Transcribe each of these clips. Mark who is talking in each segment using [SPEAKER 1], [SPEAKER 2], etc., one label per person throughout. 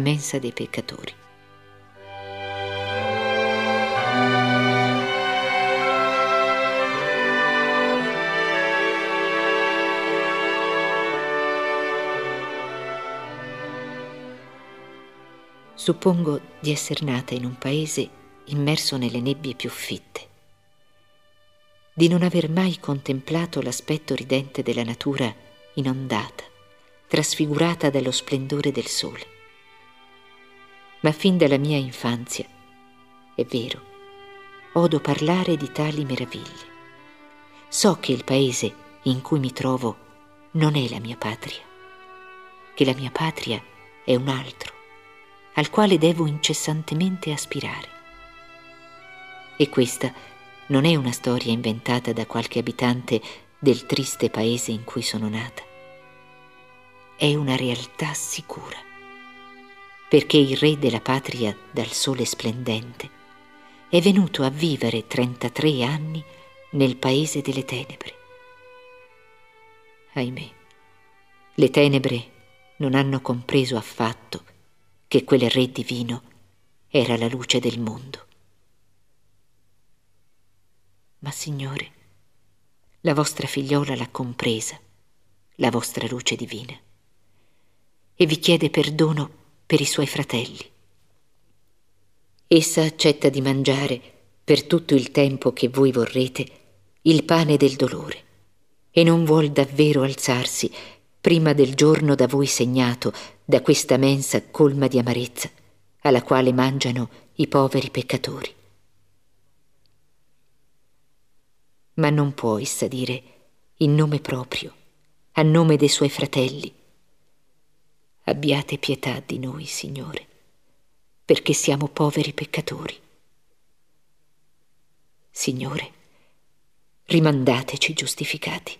[SPEAKER 1] la mensa dei peccatori. Suppongo di essere nata in un paese immerso nelle nebbie più fitte, di non aver mai contemplato l'aspetto ridente della natura inondata, trasfigurata dallo splendore del sole. Ma fin dalla mia infanzia, è vero, odo parlare di tali meraviglie. So che il paese in cui mi trovo non è la mia patria, che la mia patria è un altro, al quale devo incessantemente aspirare. E questa non è una storia inventata da qualche abitante del triste paese in cui sono nata è una realtà sicura, perché il re della patria dal sole splendente è venuto a vivere 33 anni nel paese delle tenebre. Ahimè, le tenebre non hanno compreso affatto che quel re divino era la luce del mondo. Ma Signore, la vostra figliola l'ha compresa, la vostra luce divina e vi chiede perdono per i suoi fratelli. Essa accetta di mangiare, per tutto il tempo che voi vorrete, il pane del dolore e non vuol davvero alzarsi prima del giorno da voi segnato da questa mensa colma di amarezza, alla quale mangiano i poveri peccatori. Ma non può essa dire in nome proprio, a nome dei suoi fratelli, abbiate pietà di noi, Signore, perché siamo poveri peccatori. Signore, rimandateci giustificati.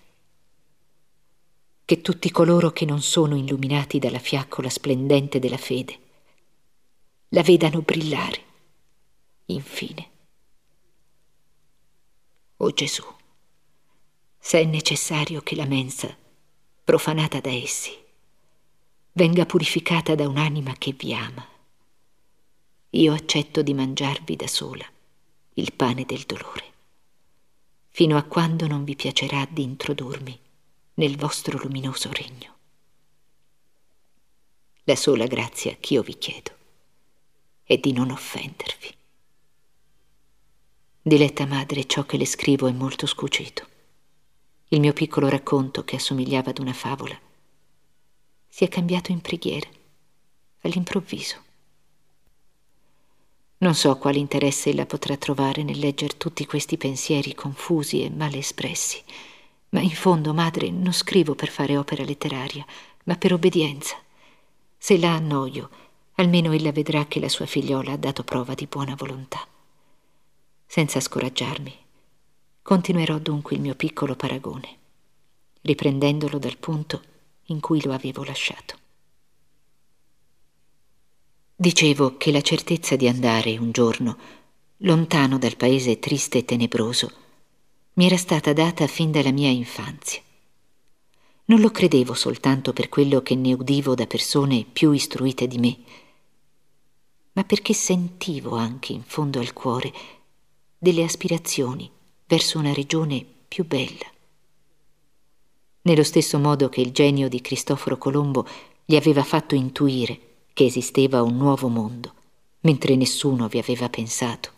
[SPEAKER 1] Che tutti coloro che non sono illuminati dalla fiaccola splendente della fede la vedano brillare, infine. O Gesù, se è necessario che la mensa, profanata da essi, venga purificata da un'anima che vi ama. Io accetto di mangiarvi da sola il pane del dolore, fino a quando non vi piacerà di introdurmi nel vostro luminoso regno. La sola grazia che io vi chiedo è di non offendervi. Diletta madre, ciò che le scrivo è molto scucito. Il mio piccolo racconto, che assomigliava ad una favola, si è cambiato in preghiera, all'improvviso. Non so quale interesse ella potrà trovare nel leggere tutti questi pensieri confusi e male espressi, ma in fondo, madre, non scrivo per fare opera letteraria, ma per obbedienza. Se la annoio, almeno ella vedrà che la sua figliola ha dato prova di buona volontà. Senza scoraggiarmi, continuerò dunque il mio piccolo paragone, riprendendolo dal punto in cui lo avevo lasciato. Dicevo che la certezza di andare un giorno lontano dal paese triste e tenebroso mi era stata data fin dalla mia infanzia. Non lo credevo soltanto per quello che ne udivo da persone più istruite di me, ma perché sentivo anche in fondo al cuore delle aspirazioni verso una regione più bella nello stesso modo che il genio di Cristoforo Colombo gli aveva fatto intuire che esisteva un nuovo mondo, mentre nessuno vi aveva pensato.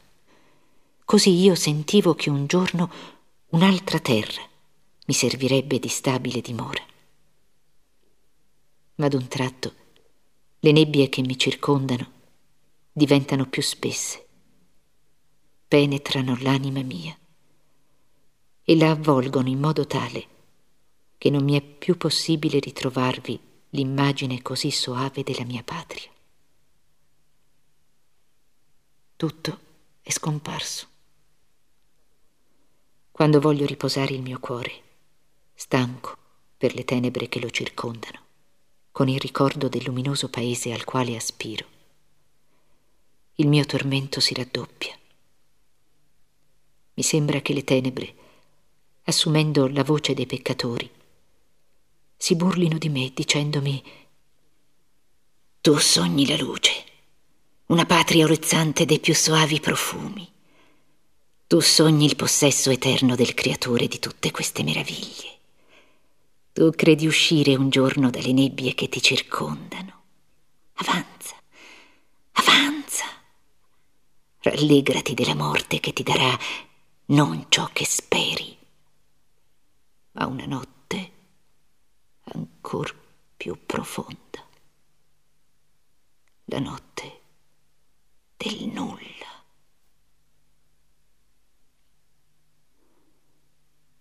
[SPEAKER 1] Così io sentivo che un giorno un'altra terra mi servirebbe di stabile dimora. Ma ad un tratto le nebbie che mi circondano diventano più spesse, penetrano l'anima mia e la avvolgono in modo tale che non mi è più possibile ritrovarvi l'immagine così soave della mia patria. Tutto è scomparso. Quando voglio riposare il mio cuore, stanco per le tenebre che lo circondano, con il ricordo del luminoso paese al quale aspiro, il mio tormento si raddoppia. Mi sembra che le tenebre, assumendo la voce dei peccatori, si burlino di me dicendomi Tu sogni la luce, una patria orezzante dei più soavi profumi. Tu sogni il possesso eterno del creatore di tutte queste meraviglie. Tu credi uscire un giorno dalle nebbie che ti circondano. Avanza, avanza. Rallegrati della morte che ti darà non ciò che speri, ma una notte ancor più profonda. La notte del nulla.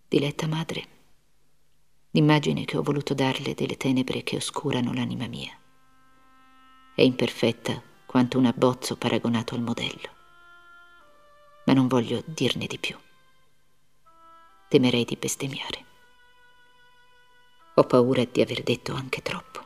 [SPEAKER 1] Diletta madre, l'immagine che ho voluto darle delle tenebre che oscurano l'anima mia è imperfetta quanto un abbozzo paragonato al modello ma non voglio dirne di più. Temerei di bestemmiare. Ho paura di aver detto anche troppo.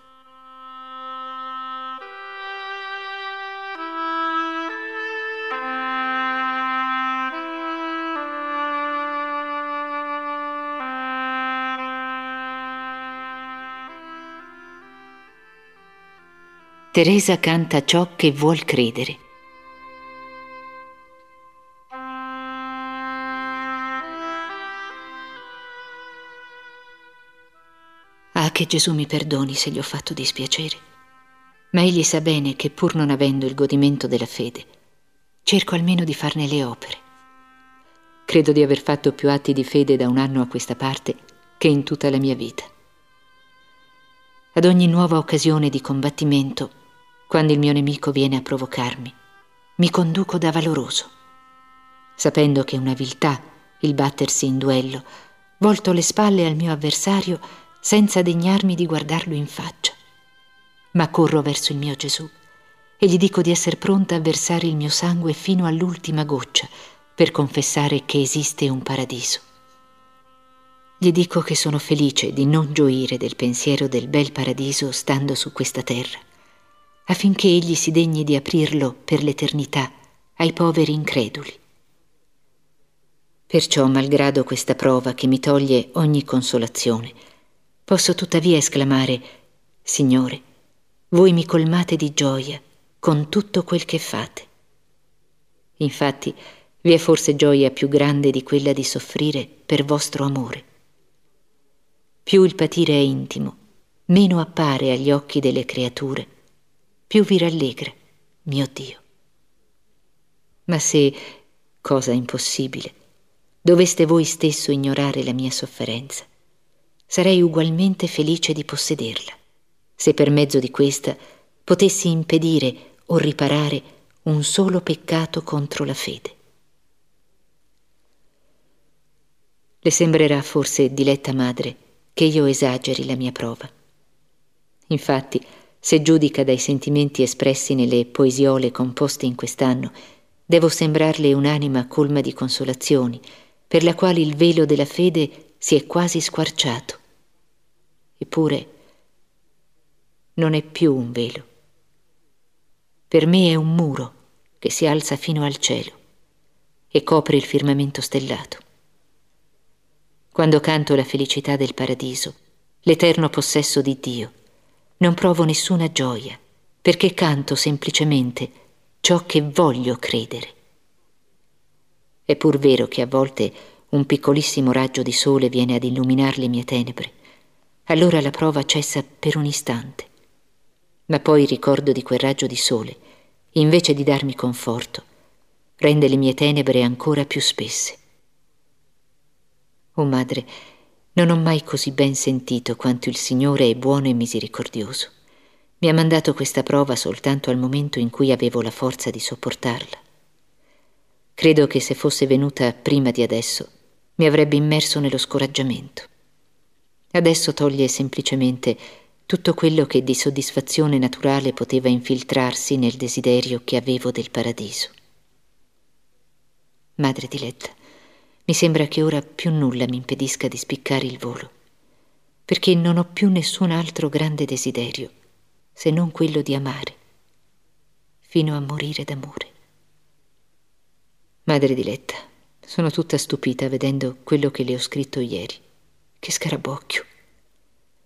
[SPEAKER 1] Teresa canta ciò che vuol credere. Che Gesù mi perdoni se gli ho fatto dispiacere. Ma egli sa bene che pur non avendo il godimento della fede, cerco almeno di farne le opere. Credo di aver fatto più atti di fede da un anno a questa parte che in tutta la mia vita. Ad ogni nuova occasione di combattimento, quando il mio nemico viene a provocarmi, mi conduco da valoroso, sapendo che è una viltà il battersi in duello, volto le spalle al mio avversario senza degnarmi di guardarlo in faccia. Ma corro verso il mio Gesù e gli dico di essere pronta a versare il mio sangue fino all'ultima goccia per confessare che esiste un paradiso. Gli dico che sono felice di non gioire del pensiero del bel paradiso stando su questa terra, affinché egli si degni di aprirlo per l'eternità ai poveri increduli. Perciò, malgrado questa prova che mi toglie ogni consolazione, Posso tuttavia esclamare, Signore, voi mi colmate di gioia con tutto quel che fate. Infatti, vi è forse gioia più grande di quella di soffrire per vostro amore. Più il patire è intimo, meno appare agli occhi delle creature, più vi rallegra, mio Dio. Ma se, cosa impossibile, doveste voi stesso ignorare la mia sofferenza, sarei ugualmente felice di possederla, se per mezzo di questa potessi impedire o riparare un solo peccato contro la fede. Le sembrerà forse, diletta madre, che io esageri la mia prova. Infatti, se giudica dai sentimenti espressi nelle poesiole composte in quest'anno, devo sembrarle un'anima colma di consolazioni, per la quale il velo della fede si è quasi squarciato. Eppure non è più un velo. Per me è un muro che si alza fino al cielo e copre il firmamento stellato. Quando canto la felicità del paradiso, l'eterno possesso di Dio, non provo nessuna gioia, perché canto semplicemente ciò che voglio credere. È pur vero che a volte un piccolissimo raggio di sole viene ad illuminar le mie tenebre. Allora la prova cessa per un istante. Ma poi il ricordo di quel raggio di sole, invece di darmi conforto, rende le mie tenebre ancora più spesse. Oh madre, non ho mai così ben sentito quanto il Signore è buono e misericordioso. Mi ha mandato questa prova soltanto al momento in cui avevo la forza di sopportarla. Credo che se fosse venuta prima di adesso, mi avrebbe immerso nello scoraggiamento. Adesso toglie semplicemente tutto quello che di soddisfazione naturale poteva infiltrarsi nel desiderio che avevo del paradiso. Madre diletta, mi sembra che ora più nulla mi impedisca di spiccare il volo, perché non ho più nessun altro grande desiderio se non quello di amare, fino a morire d'amore. Madre diletta, sono tutta stupita vedendo quello che le ho scritto ieri. Che scarabocchio.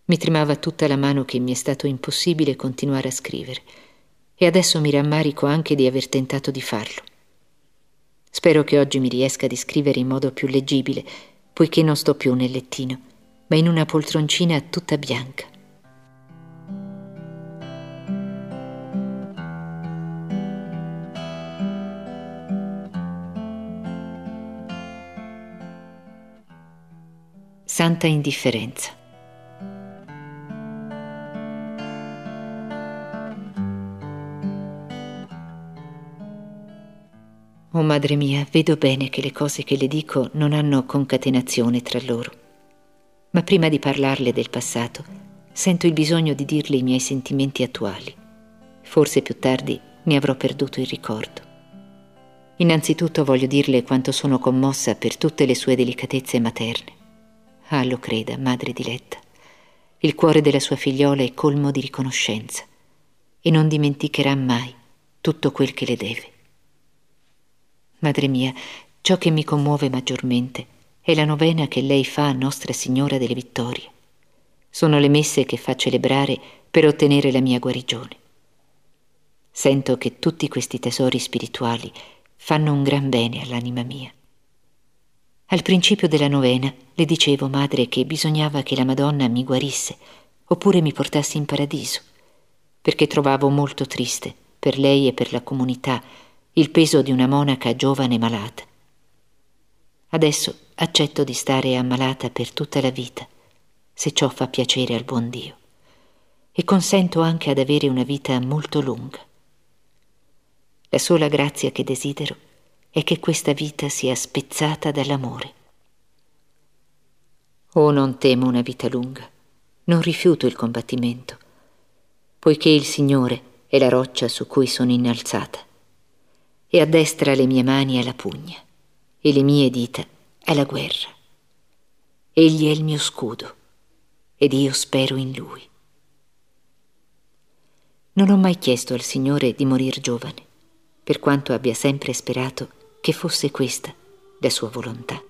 [SPEAKER 1] Mi tremava tutta la mano che mi è stato impossibile continuare a scrivere. e adesso mi rammarico anche di aver tentato di farlo. Spero che oggi mi riesca di scrivere in modo più leggibile, poiché non sto più nel lettino, ma in una poltroncina tutta bianca. Santa indifferenza. Oh madre mia, vedo bene che le cose che le dico non hanno concatenazione tra loro. Ma prima di parlarle del passato, sento il bisogno di dirle i miei sentimenti attuali. Forse più tardi ne avrò perduto il ricordo. Innanzitutto voglio dirle quanto sono commossa per tutte le sue delicatezze materne. Ah, lo creda, madre diletta. Il cuore della sua figliola è colmo di riconoscenza e non dimenticherà mai tutto quel che le deve. Madre mia, ciò che mi commuove maggiormente è la novena che lei fa a Nostra Signora delle Vittorie. Sono le messe che fa celebrare per ottenere la mia guarigione. Sento che tutti questi tesori spirituali fanno un gran bene all'anima mia. Al principio della novena le dicevo, madre, che bisognava che la Madonna mi guarisse oppure mi portasse in paradiso, perché trovavo molto triste per lei e per la comunità il peso di una monaca giovane malata. Adesso accetto di stare ammalata per tutta la vita, se ciò fa piacere al buon Dio, e consento anche ad avere una vita molto lunga. La sola grazia che desidero è che questa vita sia spezzata dall'amore. Oh, non temo una vita lunga, non rifiuto il combattimento, poiché il Signore è la roccia su cui sono innalzata, e addestra le mie mani alla pugna e le mie dita alla guerra. Egli è il mio scudo ed io spero in lui. Non ho mai chiesto al Signore di morir giovane, per quanto abbia sempre sperato che fosse questa la sua volontà.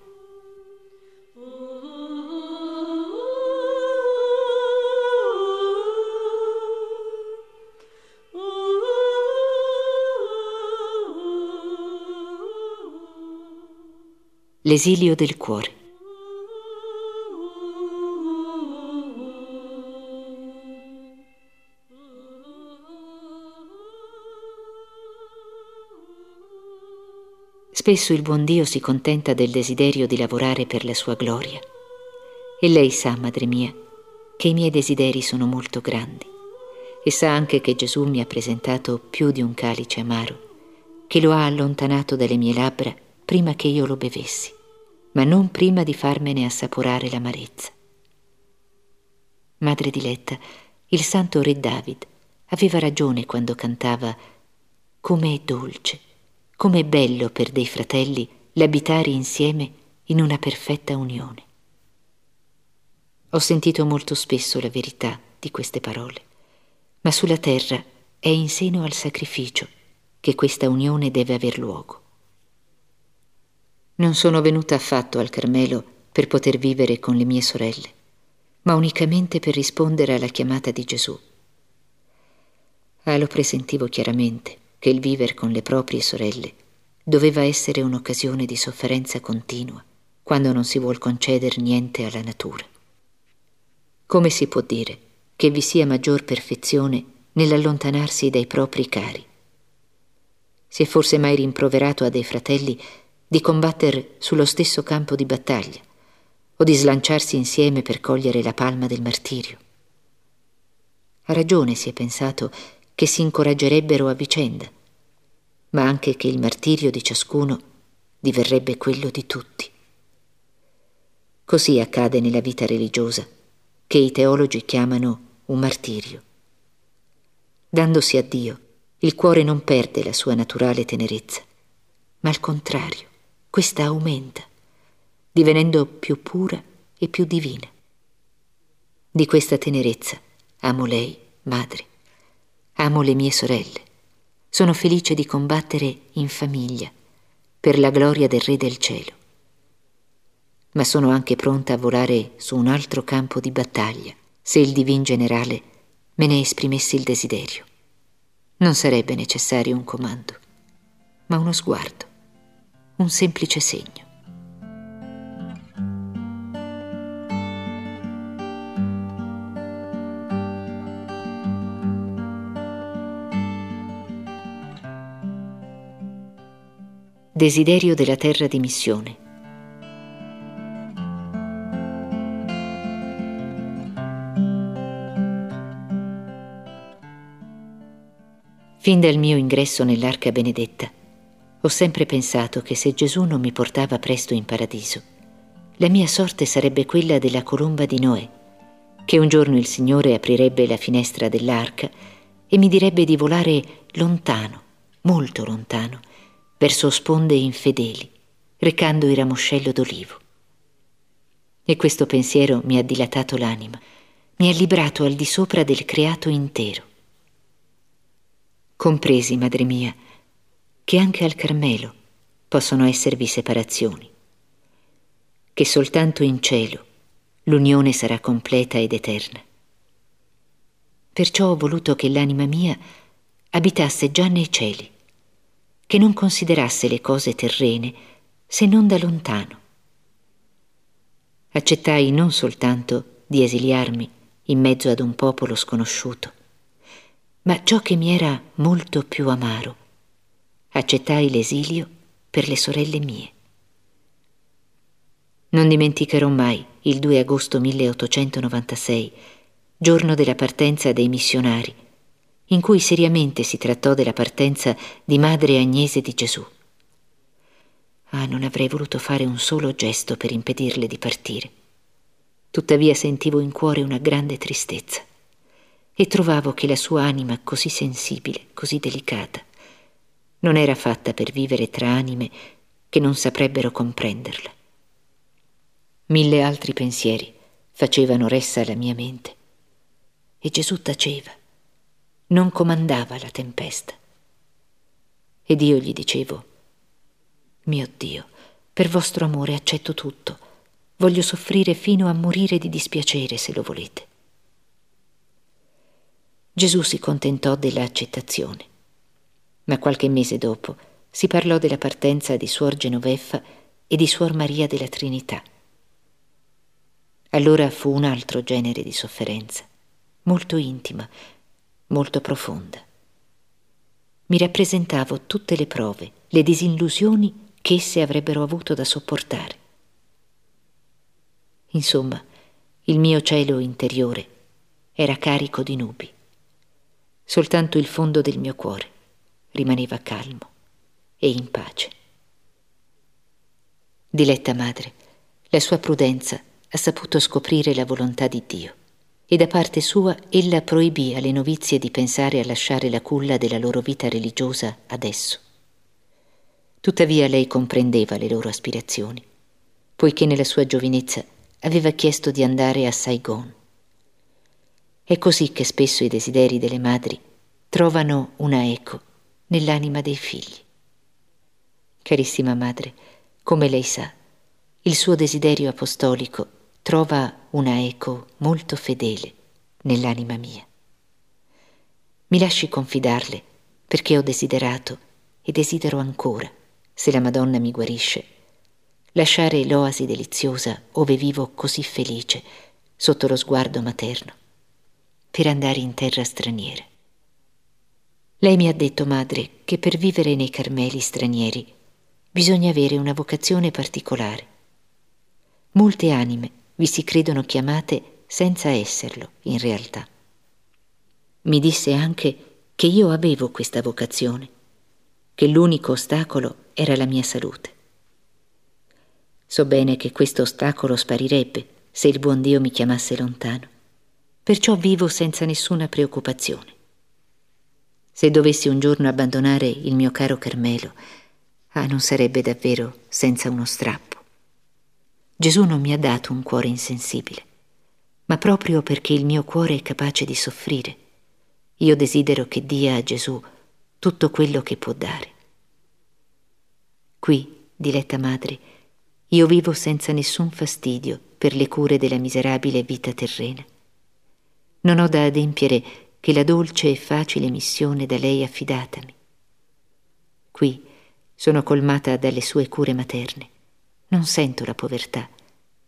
[SPEAKER 1] L'esilio del cuore. Spesso il buon Dio si contenta del desiderio di lavorare per la sua gloria. E lei sa, madre mia, che i miei desideri sono molto grandi. E sa anche che Gesù mi ha presentato più di un calice amaro, che lo ha allontanato dalle mie labbra prima che io lo bevessi, ma non prima di farmene assaporare l'amarezza. Madre diletta, il santo re David aveva ragione quando cantava Come è dolce Com'è bello per dei fratelli l'abitare insieme in una perfetta unione. Ho sentito molto spesso la verità di queste parole, ma sulla terra è in seno al sacrificio che questa unione deve aver luogo. Non sono venuta affatto al Carmelo per poter vivere con le mie sorelle, ma unicamente per rispondere alla chiamata di Gesù. Ah, lo presentivo chiaramente che il vivere con le proprie sorelle doveva essere un'occasione di sofferenza continua quando non si vuol concedere niente alla natura. Come si può dire che vi sia maggior perfezione nell'allontanarsi dai propri cari? Si è forse mai rimproverato a dei fratelli di combattere sullo stesso campo di battaglia o di slanciarsi insieme per cogliere la palma del martirio? A ragione si è pensato che si incoraggerebbero a vicenda, ma anche che il martirio di ciascuno diverrebbe quello di tutti. Così accade nella vita religiosa, che i teologi chiamano un martirio. Dandosi a Dio, il cuore non perde la sua naturale tenerezza, ma al contrario, questa aumenta, divenendo più pura e più divina. Di questa tenerezza amo lei, madre, amo le mie sorelle. Sono felice di combattere in famiglia per la gloria del Re del Cielo. Ma sono anche pronta a volare su un altro campo di battaglia se il divin generale me ne esprimesse il desiderio. Non sarebbe necessario un comando, ma uno sguardo, un semplice segno. Desiderio della terra di missione. Fin dal mio ingresso nell'arca benedetta, ho sempre pensato che se Gesù non mi portava presto in paradiso, la mia sorte sarebbe quella della colomba di Noè, che un giorno il Signore aprirebbe la finestra dell'arca e mi direbbe di volare lontano, molto lontano, verso sponde infedeli, recando il ramoscello d'olivo. E questo pensiero mi ha dilatato l'anima, mi ha librato al di sopra del creato intero. Compresi, madre mia, che anche al Carmelo possono esservi separazioni, che soltanto in cielo l'unione sarà completa ed eterna. Perciò ho voluto che l'anima mia abitasse già nei cieli che non considerasse le cose terrene se non da lontano. Accettai non soltanto di esiliarmi in mezzo ad un popolo sconosciuto, ma ciò che mi era molto più amaro, accettai l'esilio per le sorelle mie. Non dimenticherò mai il 2 agosto 1896, giorno della partenza dei missionari, in cui seriamente si trattò della partenza di Madre Agnese di Gesù. Ah, non avrei voluto fare un solo gesto per impedirle di partire. Tuttavia sentivo in cuore una grande tristezza e trovavo che la sua anima così sensibile, così delicata, non era fatta per vivere tra anime che non saprebbero comprenderla. Mille altri pensieri facevano ressa alla mia mente e Gesù taceva non comandava la tempesta. Ed io gli dicevo, mio Dio, per vostro amore accetto tutto, voglio soffrire fino a morire di dispiacere se lo volete. Gesù si contentò dell'accettazione, ma qualche mese dopo si parlò della partenza di Suor Genoveffa e di Suor Maria della Trinità. Allora fu un altro genere di sofferenza, molto intima, molto profonda. Mi rappresentavo tutte le prove, le disillusioni che esse avrebbero avuto da sopportare. Insomma, il mio cielo interiore era carico di nubi. Soltanto il fondo del mio cuore rimaneva calmo e in pace. Diletta madre, la sua prudenza ha saputo scoprire la volontà di Dio e da parte sua ella proibì alle novizie di pensare a lasciare la culla della loro vita religiosa adesso. Tuttavia lei comprendeva le loro aspirazioni, poiché nella sua giovinezza aveva chiesto di andare a Saigon. È così che spesso i desideri delle madri trovano una eco nell'anima dei figli. Carissima madre, come lei sa, il suo desiderio apostolico trova una eco molto fedele nell'anima mia. Mi lasci confidarle perché ho desiderato e desidero ancora, se la Madonna mi guarisce, lasciare l'oasi deliziosa ove vivo così felice sotto lo sguardo materno, per andare in terra straniera. Lei mi ha detto, madre, che per vivere nei Carmeli stranieri bisogna avere una vocazione particolare. Molte anime vi si credono chiamate senza esserlo in realtà. Mi disse anche che io avevo questa vocazione, che l'unico ostacolo era la mia salute. So bene che questo ostacolo sparirebbe se il buon Dio mi chiamasse lontano, perciò vivo senza nessuna preoccupazione. Se dovessi un giorno abbandonare il mio caro Carmelo, ah, non sarebbe davvero senza uno strappo. Gesù non mi ha dato un cuore insensibile, ma proprio perché il mio cuore è capace di soffrire, io desidero che dia a Gesù tutto quello che può dare. Qui, diletta madre, io vivo senza nessun fastidio per le cure della miserabile vita terrena. Non ho da adempiere che la dolce e facile missione da lei affidatami. Qui sono colmata dalle sue cure materne. Non sento la povertà,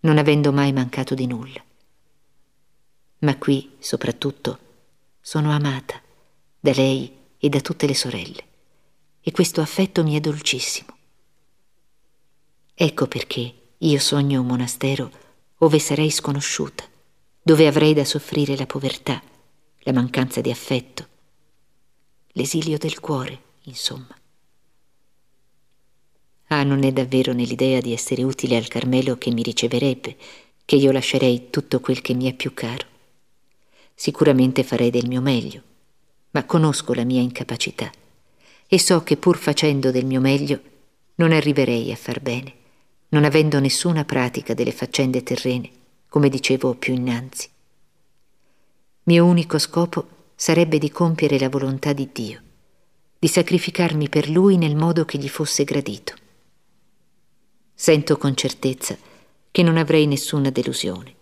[SPEAKER 1] non avendo mai mancato di nulla. Ma qui, soprattutto, sono amata da lei e da tutte le sorelle, e questo affetto mi è dolcissimo. Ecco perché io sogno un monastero ove sarei sconosciuta, dove avrei da soffrire la povertà, la mancanza di affetto, l'esilio del cuore, insomma. Ah, non è davvero nell'idea di essere utile al Carmelo che mi riceverebbe, che io lascerei tutto quel che mi è più caro. Sicuramente farei del mio meglio, ma conosco la mia incapacità e so che pur facendo del mio meglio non arriverei a far bene, non avendo nessuna pratica delle faccende terrene, come dicevo più innanzi. Mio unico scopo sarebbe di compiere la volontà di Dio, di sacrificarmi per Lui nel modo che gli fosse gradito. Sento con certezza che non avrei nessuna delusione,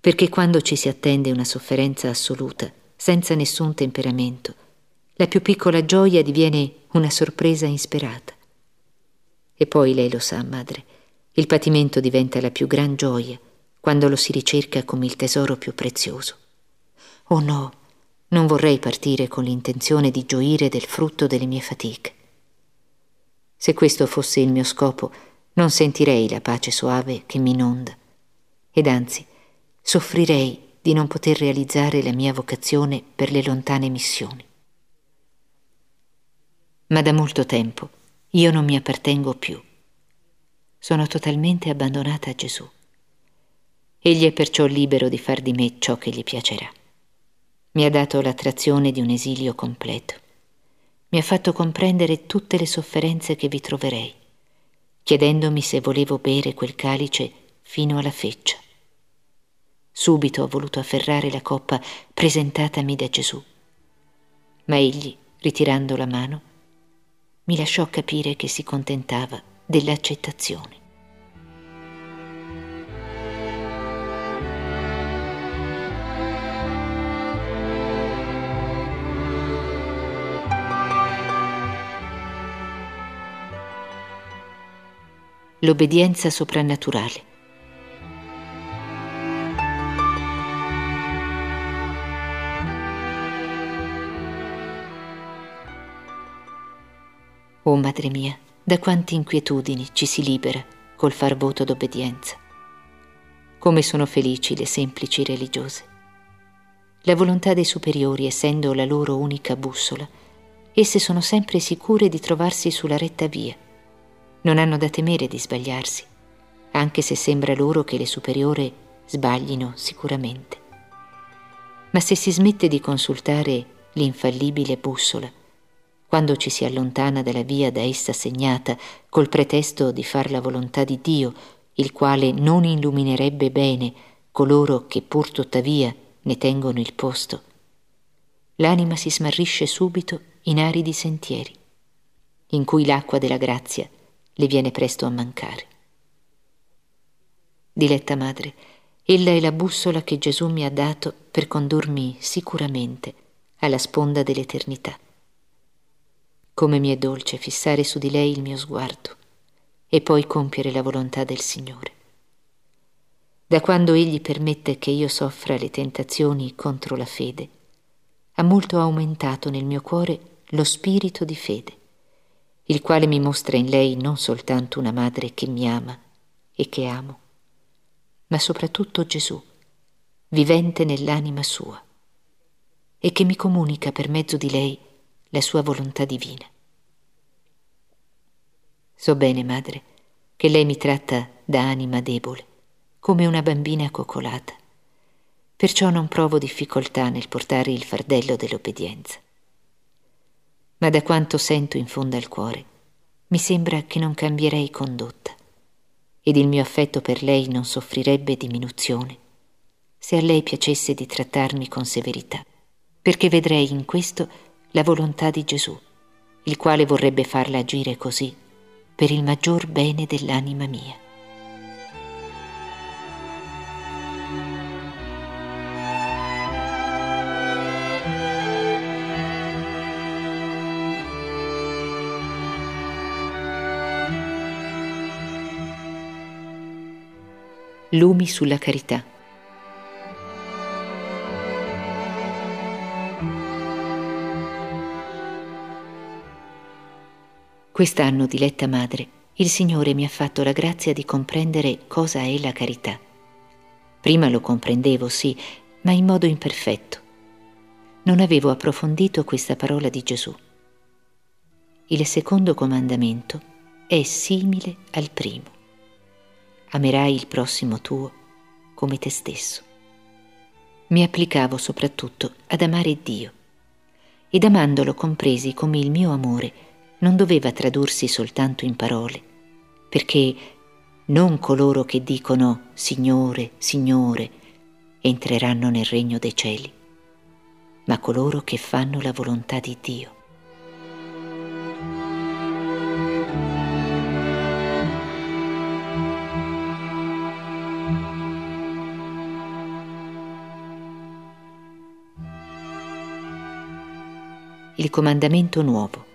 [SPEAKER 1] perché quando ci si attende una sofferenza assoluta, senza nessun temperamento, la più piccola gioia diviene una sorpresa insperata. E poi lei lo sa, madre, il patimento diventa la più gran gioia quando lo si ricerca come il tesoro più prezioso. Oh no, non vorrei partire con l'intenzione di gioire del frutto delle mie fatiche. Se questo fosse il mio scopo, non sentirei la pace soave che mi inonda, ed anzi soffrirei di non poter realizzare la mia vocazione per le lontane missioni. Ma da molto tempo io non mi appartengo più. Sono totalmente abbandonata a Gesù. Egli è perciò libero di far di me ciò che gli piacerà mi ha dato l'attrazione di un esilio completo. Mi ha fatto comprendere tutte le sofferenze che vi troverei, chiedendomi se volevo bere quel calice fino alla feccia. Subito ho voluto afferrare la coppa presentatami da Gesù, ma egli, ritirando la mano, mi lasciò capire che si contentava dell'accettazione. L'obbedienza soprannaturale. Oh madre mia, da quante inquietudini ci si libera col far voto d'obbedienza. Come sono felici le semplici religiose. La volontà dei superiori essendo la loro unica bussola, esse sono sempre sicure di trovarsi sulla retta via non hanno da temere di sbagliarsi, anche se sembra loro che le superiore sbaglino sicuramente. Ma se si smette di consultare l'infallibile bussola, quando ci si allontana dalla via da essa segnata col pretesto di far la volontà di Dio, il quale non illuminerebbe bene coloro che pur tuttavia ne tengono il posto, l'anima si smarrisce subito in aridi sentieri, in cui l'acqua della grazia le viene presto a mancare. Diletta madre, ella è la bussola che Gesù mi ha dato per condurmi sicuramente alla sponda dell'eternità. Come mi è dolce fissare su di lei il mio sguardo e poi compiere la volontà del Signore. Da quando Egli permette che io soffra le tentazioni contro la fede, ha molto aumentato nel mio cuore lo spirito di fede il quale mi mostra in lei non soltanto una madre che mi ama e che amo, ma soprattutto Gesù, vivente nell'anima sua, e che mi comunica per mezzo di lei la sua volontà divina. So bene, madre, che lei mi tratta da anima debole, come una bambina coccolata, perciò non provo difficoltà nel portare il fardello dell'obbedienza ma da quanto sento in fondo al cuore, mi sembra che non cambierei condotta ed il mio affetto per lei non soffrirebbe diminuzione se a lei piacesse di trattarmi con severità, perché vedrei in questo la volontà di Gesù, il quale vorrebbe farla agire così per il maggior bene dell'anima mia. Lumi sulla carità. Quest'anno, diletta madre, il Signore mi ha fatto la grazia di comprendere cosa è la carità. Prima lo comprendevo, sì, ma in modo imperfetto. Non avevo approfondito questa parola di Gesù. Il secondo comandamento è simile al primo. Amerai il prossimo tuo come te stesso. Mi applicavo soprattutto ad amare Dio ed amandolo compresi come il mio amore non doveva tradursi soltanto in parole, perché non coloro che dicono Signore, Signore entreranno nel regno dei cieli, ma coloro che fanno la volontà di Dio. Il comandamento nuovo.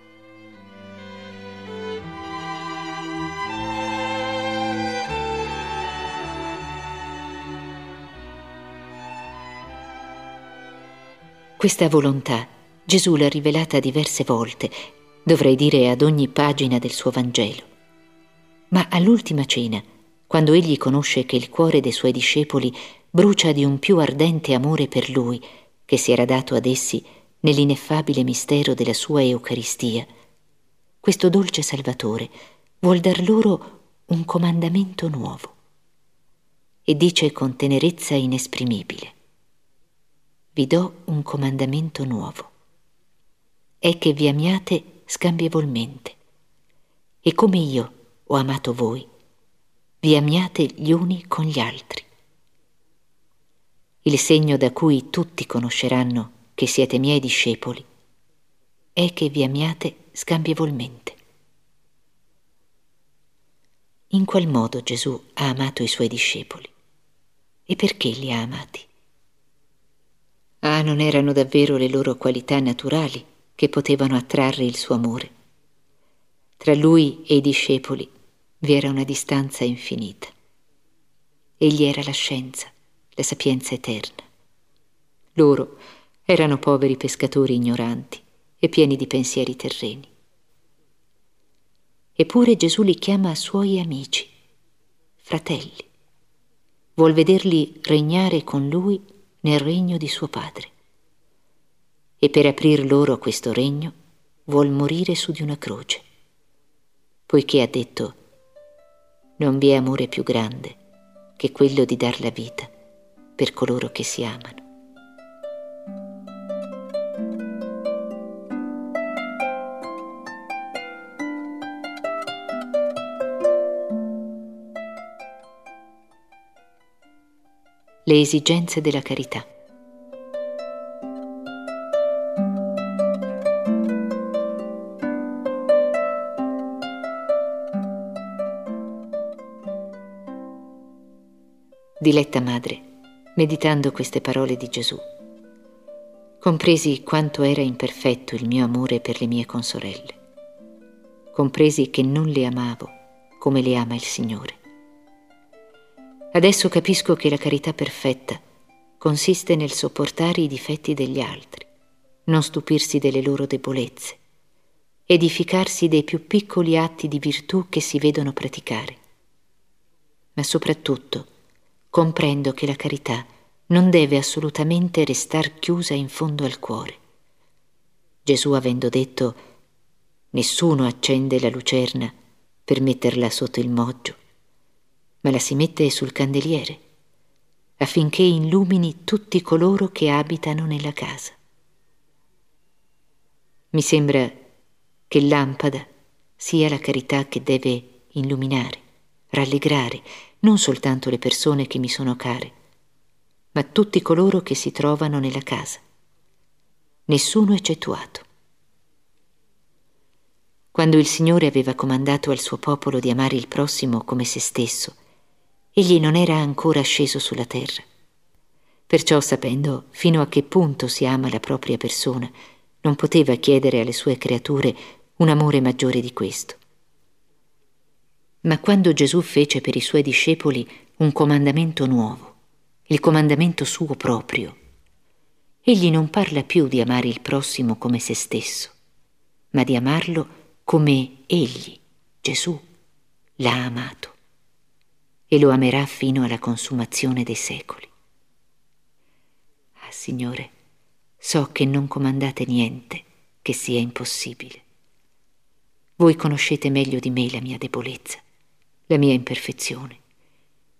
[SPEAKER 1] Questa volontà Gesù l'ha rivelata diverse volte, dovrei dire ad ogni pagina del suo Vangelo. Ma all'ultima cena, quando egli conosce che il cuore dei suoi discepoli brucia di un più ardente amore per lui, che si era dato ad essi nell'ineffabile mistero della sua Eucaristia, questo dolce Salvatore vuol dar loro un comandamento nuovo e dice con tenerezza inesprimibile vi do un comandamento nuovo. È che vi amiate scambievolmente. E come io ho amato voi, vi amiate gli uni con gli altri. Il segno da cui tutti conosceranno che siete miei discepoli è che vi amiate scambievolmente. In qual modo Gesù ha amato i suoi discepoli? E perché li ha amati? Ah, non erano davvero le loro qualità naturali che potevano attrarre il suo amore. Tra lui e i discepoli vi era una distanza infinita. Egli era la scienza, la sapienza eterna. Loro erano poveri pescatori ignoranti e pieni di pensieri terreni. Eppure Gesù li chiama suoi amici, fratelli. Vuol vederli regnare con lui nel regno di suo padre. E per aprir loro questo regno vuol morire su di una croce, poiché ha detto, non vi è amore più grande che quello di dar la vita per coloro che si amano. Le esigenze della carità. Diletta madre, meditando queste parole di Gesù, compresi quanto era imperfetto il mio amore per le mie consorelle, compresi che non le amavo come le ama il Signore Adesso capisco che la carità perfetta consiste nel sopportare i difetti degli altri, non stupirsi delle loro debolezze, edificarsi dei più piccoli atti di virtù che si vedono praticare. Ma soprattutto comprendo che la carità non deve assolutamente restar chiusa in fondo al cuore. Gesù avendo detto nessuno accende la lucerna per metterla sotto il moggio, ma la si mette sul candeliere, affinché illumini tutti coloro che abitano nella casa. Mi sembra che lampada sia la carità che deve illuminare, rallegrare non soltanto le persone che mi sono care, ma tutti coloro che si trovano nella casa, nessuno eccettuato. Quando il Signore aveva comandato al suo popolo di amare il prossimo come se stesso, egli non era ancora sceso sulla terra. Perciò, sapendo fino a che punto si ama la propria persona, non poteva chiedere alle sue creature un amore maggiore di questo. Ma quando Gesù fece per i suoi discepoli un comandamento nuovo, il comandamento suo proprio. Egli non parla più di amare il prossimo come se stesso, ma di amarlo come egli, Gesù, l'ha amato e lo amerà fino alla consumazione dei secoli. Ah, Signore, so che non comandate niente che sia impossibile. Voi conoscete meglio di me la mia debolezza, la mia imperfezione,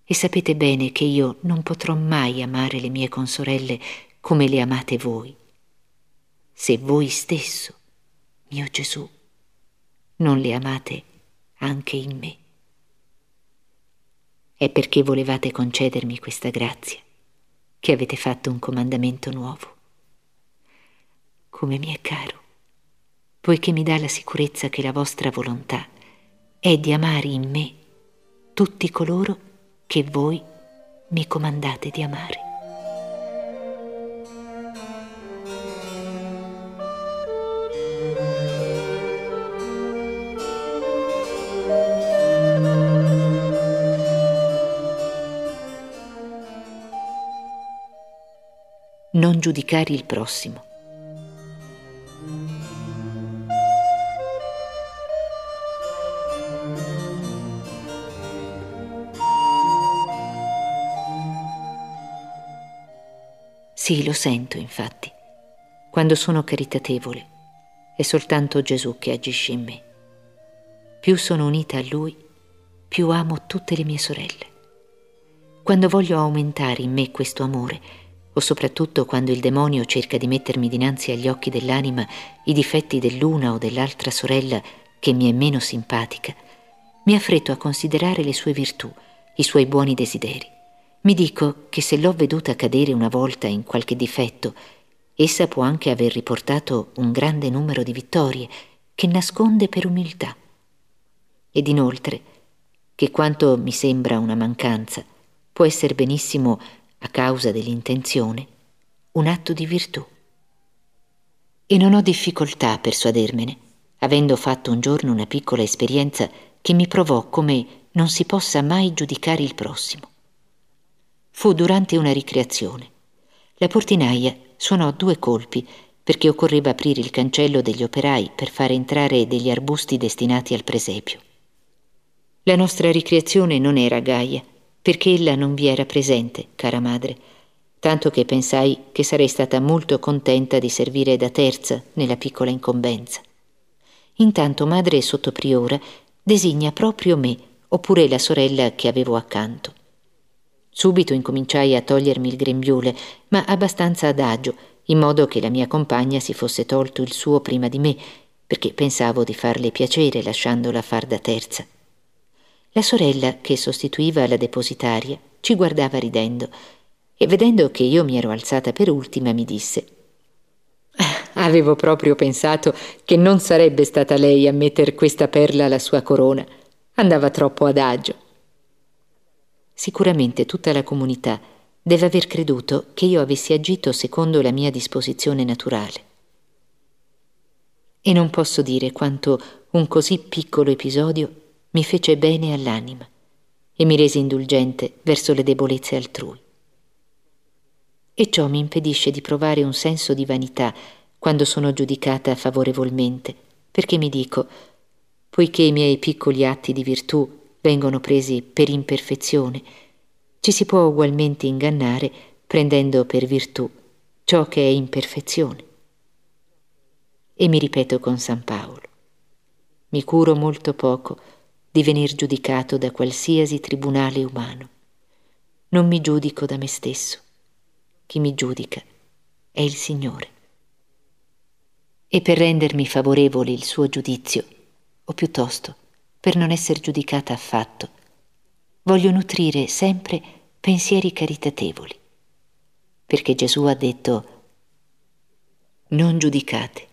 [SPEAKER 1] e sapete bene che io non potrò mai amare le mie consorelle come le amate voi, se voi stesso, mio Gesù, non le amate anche in me. È perché volevate concedermi questa grazia che avete fatto un comandamento nuovo. Come mi è caro poiché mi dà la sicurezza che la vostra volontà è di amare in me tutti coloro che voi mi comandate di amare. Non giudicare il prossimo. Sì, lo sento, infatti. Quando sono caritatevole, è soltanto Gesù che agisce in me. Più sono unita a Lui, più amo tutte le mie sorelle. Quando voglio aumentare in me questo amore, o soprattutto quando il demonio cerca di mettermi dinanzi agli occhi dell'anima i difetti dell'una o dell'altra sorella che mi è meno simpatica, mi affretto a considerare le sue virtù, i suoi buoni desideri. Mi dico che se l'ho veduta cadere una volta in qualche difetto, essa può anche aver riportato un grande numero di vittorie che nasconde per umiltà. Ed inoltre, che quanto mi sembra una mancanza può essere benissimo, a causa dell'intenzione, un atto di virtù. E non ho difficoltà a persuadermene, avendo fatto un giorno una piccola esperienza che mi provò come non si possa mai giudicare il prossimo. Fu durante una ricreazione. La portinaia suonò due colpi perché occorreva aprire il cancello degli operai per fare entrare degli arbusti destinati al presepio. La nostra ricreazione non era gaia, perché ella non vi era presente, cara madre, tanto che pensai che sarei stata molto contenta di servire da terza nella piccola incombenza. Intanto madre sottopriora designa proprio me, oppure la sorella che avevo accanto. Subito incominciai a togliermi il grembiule, ma abbastanza adagio, in modo che la mia compagna si fosse tolto il suo prima di me, perché pensavo di farle piacere lasciandola far da terza. La sorella, che sostituiva la depositaria, ci guardava ridendo e vedendo che io mi ero alzata per ultima mi disse ah, Avevo proprio pensato che non sarebbe stata lei a metter questa perla alla sua corona. Andava troppo adagio. Sicuramente tutta la comunità deve aver creduto che io avessi agito secondo la mia disposizione naturale. E non posso dire quanto un così piccolo episodio mi fece bene all'anima e mi rese indulgente verso le debolezze altrui. E ciò mi impedisce di provare un senso di vanità quando sono giudicata favorevolmente, perché mi dico, poiché i miei piccoli atti di virtù vengono presi per imperfezione, ci si può ugualmente ingannare prendendo per virtù ciò che è imperfezione. E mi ripeto con San Paolo, mi curo molto poco di venir giudicato da qualsiasi tribunale umano. Non mi giudico da me stesso. Chi mi giudica è il Signore. E per rendermi favorevole il suo giudizio, o piuttosto per non essere giudicata affatto. Voglio nutrire sempre pensieri caritatevoli, perché Gesù ha detto non giudicate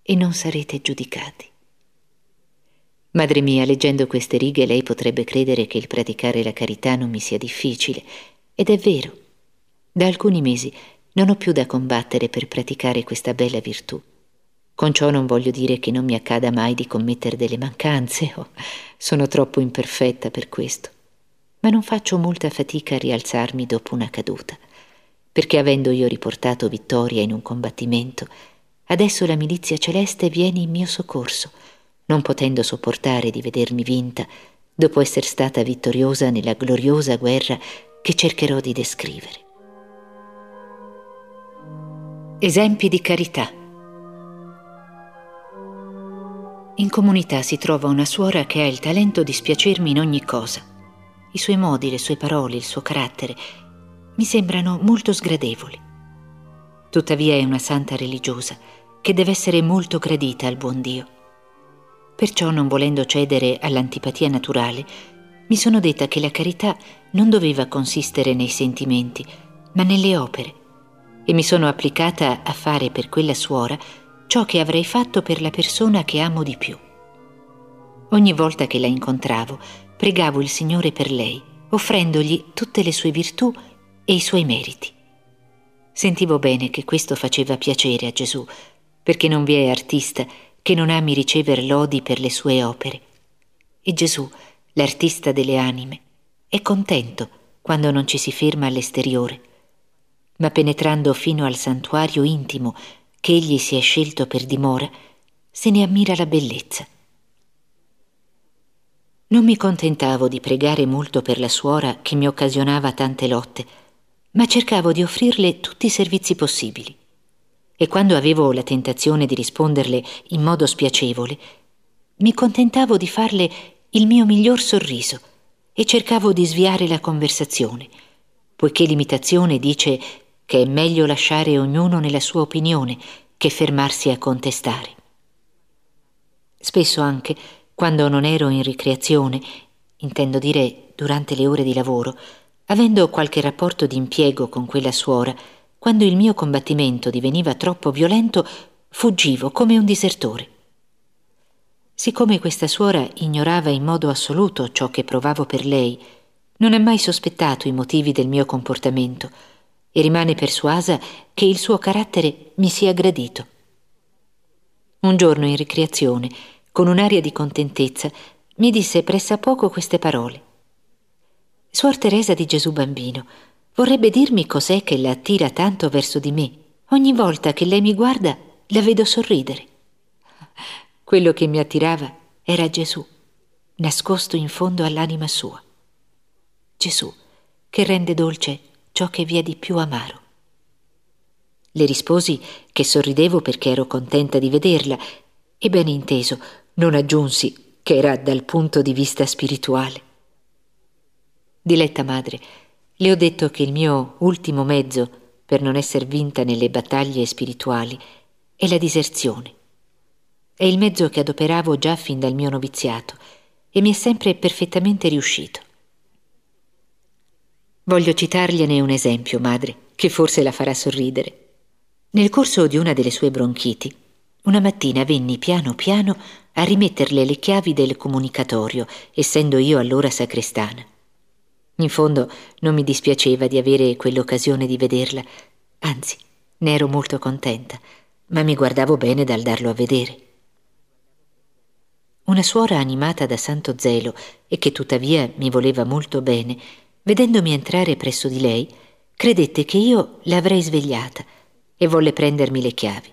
[SPEAKER 1] e non sarete giudicati. Madre mia, leggendo queste righe lei potrebbe credere che il praticare la carità non mi sia difficile, ed è vero. Da alcuni mesi non ho più da combattere per praticare questa bella virtù. Con ciò non voglio dire che non mi accada mai di commettere delle mancanze, o sono troppo imperfetta per questo. ma non faccio molta fatica a rialzarmi dopo una caduta, perché avendo io riportato vittoria in un combattimento, adesso la milizia celeste viene in mio soccorso, non potendo sopportare di vedermi vinta dopo essere stata vittoriosa nella gloriosa guerra che cercherò di descrivere. Esempi di carità. In comunità si trova una suora che ha il talento di spiacermi in ogni cosa. I suoi modi, le sue parole, il suo carattere mi sembrano molto sgradevoli. Tuttavia è una santa religiosa che deve essere molto gradita al buon Dio. Perciò, non volendo cedere all'antipatia naturale, mi sono detta che la carità non doveva consistere nei sentimenti, ma nelle opere, e mi sono applicata a fare per quella suora ciò che avrei fatto per la persona che amo di più. Ogni volta che la incontravo, pregavo il Signore per lei, offrendogli tutte le sue virtù e i suoi meriti. Sentivo bene che questo faceva piacere a Gesù, perché non vi è artista che non ami ricevere lodi per le sue opere. E Gesù, l'artista delle anime, è contento quando non ci si ferma all'esteriore, ma penetrando fino al santuario intimo che egli si è scelto per dimora, se ne ammira la bellezza. Non mi contentavo di pregare molto per la suora che mi occasionava tante lotte, ma cercavo di offrirle tutti i servizi possibili. E quando avevo la tentazione di risponderle in modo spiacevole, mi contentavo di farle il mio miglior sorriso e cercavo di sviare la conversazione, poiché l'imitazione dice che è meglio lasciare ognuno nella sua opinione che fermarsi a contestare. Spesso anche, quando non ero in ricreazione, intendo dire durante le ore di lavoro, avendo qualche rapporto di impiego con quella suora, quando il mio combattimento diveniva troppo violento, fuggivo come un disertore. Siccome questa suora ignorava in modo assoluto ciò che provavo per lei, non ha mai sospettato i motivi del mio comportamento, e rimane persuasa che il suo carattere mi sia gradito. Un giorno in ricreazione, con un'aria di contentezza, mi disse pressappoco queste parole. Suor Teresa di Gesù Bambino, vorrebbe dirmi cos'è che la attira tanto verso di me. Ogni volta che lei mi guarda, la vedo sorridere. Quello che mi attirava era Gesù, nascosto in fondo all'anima sua. Gesù, che rende dolce ciò che vi è di più amaro. Le risposi che sorridevo perché ero contenta di vederla e ben inteso non aggiunsi che era dal punto di vista spirituale. Diletta madre, le ho detto che il mio ultimo mezzo per non essere vinta nelle battaglie spirituali è la diserzione. È il mezzo che adoperavo già fin dal mio noviziato e mi è sempre perfettamente riuscito. Voglio citargliene un esempio, madre, che forse la farà sorridere. Nel corso di una delle sue bronchiti, una mattina venni piano piano a rimetterle le chiavi del comunicatorio, essendo io allora sacrestana. In fondo non mi dispiaceva di avere quell'occasione di vederla, anzi, ne ero molto contenta, ma mi guardavo bene dal darlo a vedere. Una suora animata da santo zelo e che tuttavia mi voleva molto bene, vedendomi entrare presso di lei, credette che io l'avrei svegliata e volle prendermi le chiavi.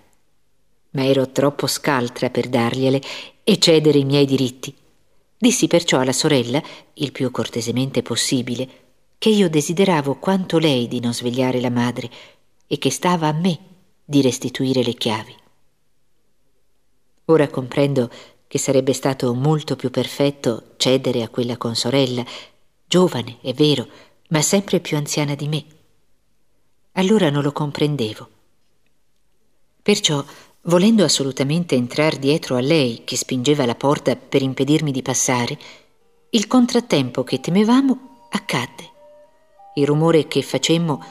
[SPEAKER 1] Ma ero troppo scaltra per dargliele e cedere i miei diritti. Dissi perciò alla sorella, il più cortesemente possibile, che io desideravo quanto lei di non svegliare la madre e che stava a me di restituire le chiavi. Ora comprendo che sarebbe stato molto più perfetto cedere a quella consorella giovane, è vero, ma sempre più anziana di me. Allora non lo comprendevo. Perciò, volendo assolutamente entrar dietro a lei, che spingeva la porta per impedirmi di passare, il contrattempo che temevamo accadde. Il rumore che facemmo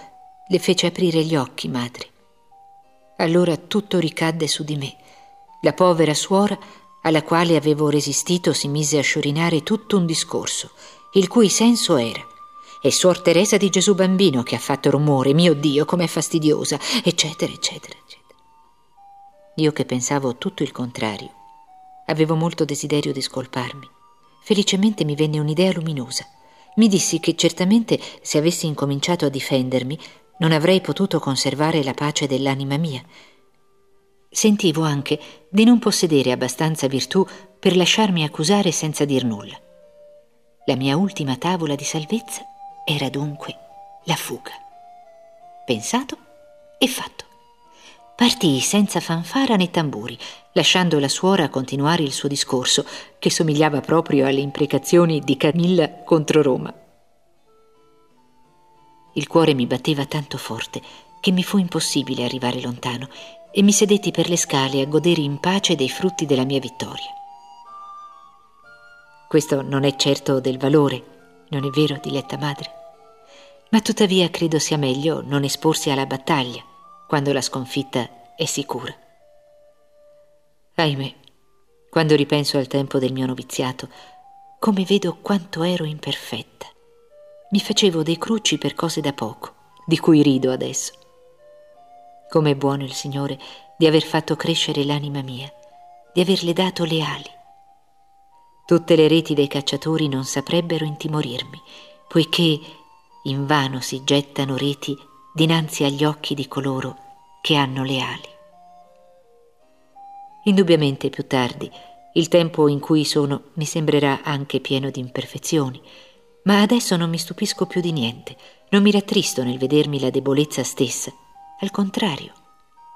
[SPEAKER 1] le fece aprire gli occhi, madre. Allora tutto ricadde su di me. La povera suora, alla quale avevo resistito, si mise a sciorinare tutto un discorso il cui senso era è Suor Teresa di Gesù Bambino che ha fatto rumore, mio Dio, com'è fastidiosa, eccetera, eccetera, eccetera. Io che pensavo tutto il contrario. Avevo molto desiderio di scolparmi. Felicemente mi venne un'idea luminosa Mi dissi che certamente se avessi incominciato a difendermi non avrei potuto conservare la pace dell'anima mia. Sentivo anche di non possedere abbastanza virtù per lasciarmi accusare senza dir nulla. La mia ultima tavola di salvezza era dunque la fuga. Pensato e fatto. Partii senza fanfara né tamburi, lasciando la suora continuare il suo discorso, che somigliava proprio alle imprecazioni di Camilla contro Roma. Il cuore mi batteva tanto forte che mi fu impossibile arrivare lontano e mi sedetti per le scale a godere in pace dei frutti della mia vittoria. Questo non è certo del valore, non è vero, diletta madre? Ma tuttavia credo sia meglio non esporsi alla battaglia quando la sconfitta è sicura. Ahimè, quando ripenso al tempo del mio noviziato, come vedo quanto ero imperfetta. Mi facevo dei cruci per cose da poco, di cui rido adesso. Com'è buono il Signore di aver fatto crescere l'anima mia, di averle dato le ali. Tutte le reti dei cacciatori non saprebbero intimorirmi, poiché invano si gettano reti dinanzi agli occhi di coloro che hanno le ali. Indubbiamente più tardi, il tempo in cui sono mi sembrerà anche pieno di imperfezioni, ma adesso non mi stupisco più di niente, non mi rattristo nel vedermi la debolezza stessa, al contrario,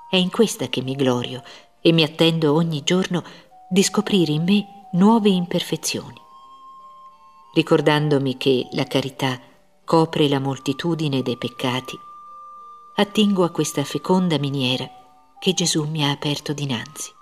[SPEAKER 1] è in questa che mi glorio e mi attendo ogni giorno di scoprire in me nuove imperfezioni, ricordandomi che la carità copre la moltitudine dei peccati attingo a questa feconda miniera che Gesù mi ha aperto dinanzi.